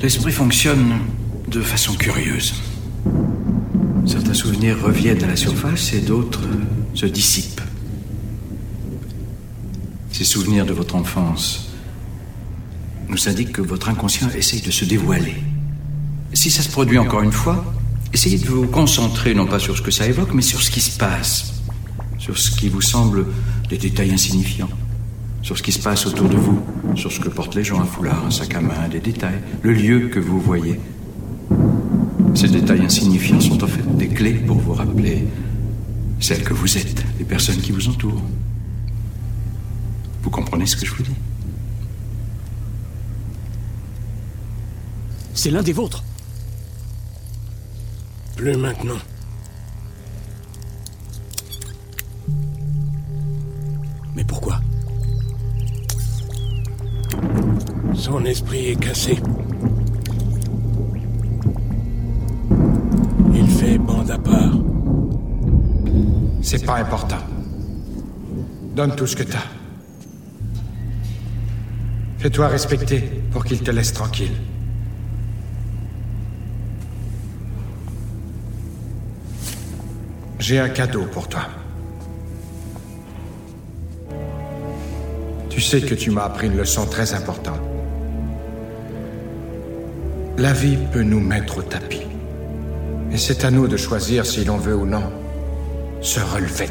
L'esprit fonctionne de façon curieuse. Certains souvenirs reviennent à la surface et d'autres se dissipent. Ces souvenirs de votre enfance nous indiquent que votre inconscient essaye de se dévoiler. Si ça se produit encore une fois, essayez de vous concentrer non pas sur ce que ça évoque, mais sur ce qui se passe, sur ce qui vous semble des détails insignifiants, sur ce qui se passe autour de vous, sur ce que portent les gens, un foulard, un sac à main, des détails, le lieu que vous voyez. Ces détails insignifiants sont en fait des clés pour vous rappeler celles que vous êtes, les personnes qui vous entourent. Vous comprenez ce que je vous dis? C'est l'un des vôtres. Plus maintenant. Mais pourquoi? Son esprit est cassé. Il fait bande à part. C'est pas important. Donne tout ce que t'as. Fais-toi respecter pour qu'il te laisse tranquille. J'ai un cadeau pour toi. Tu sais que tu m'as appris une leçon très importante. La vie peut nous mettre au tapis. Et c'est à nous de choisir si l'on veut ou non se relever.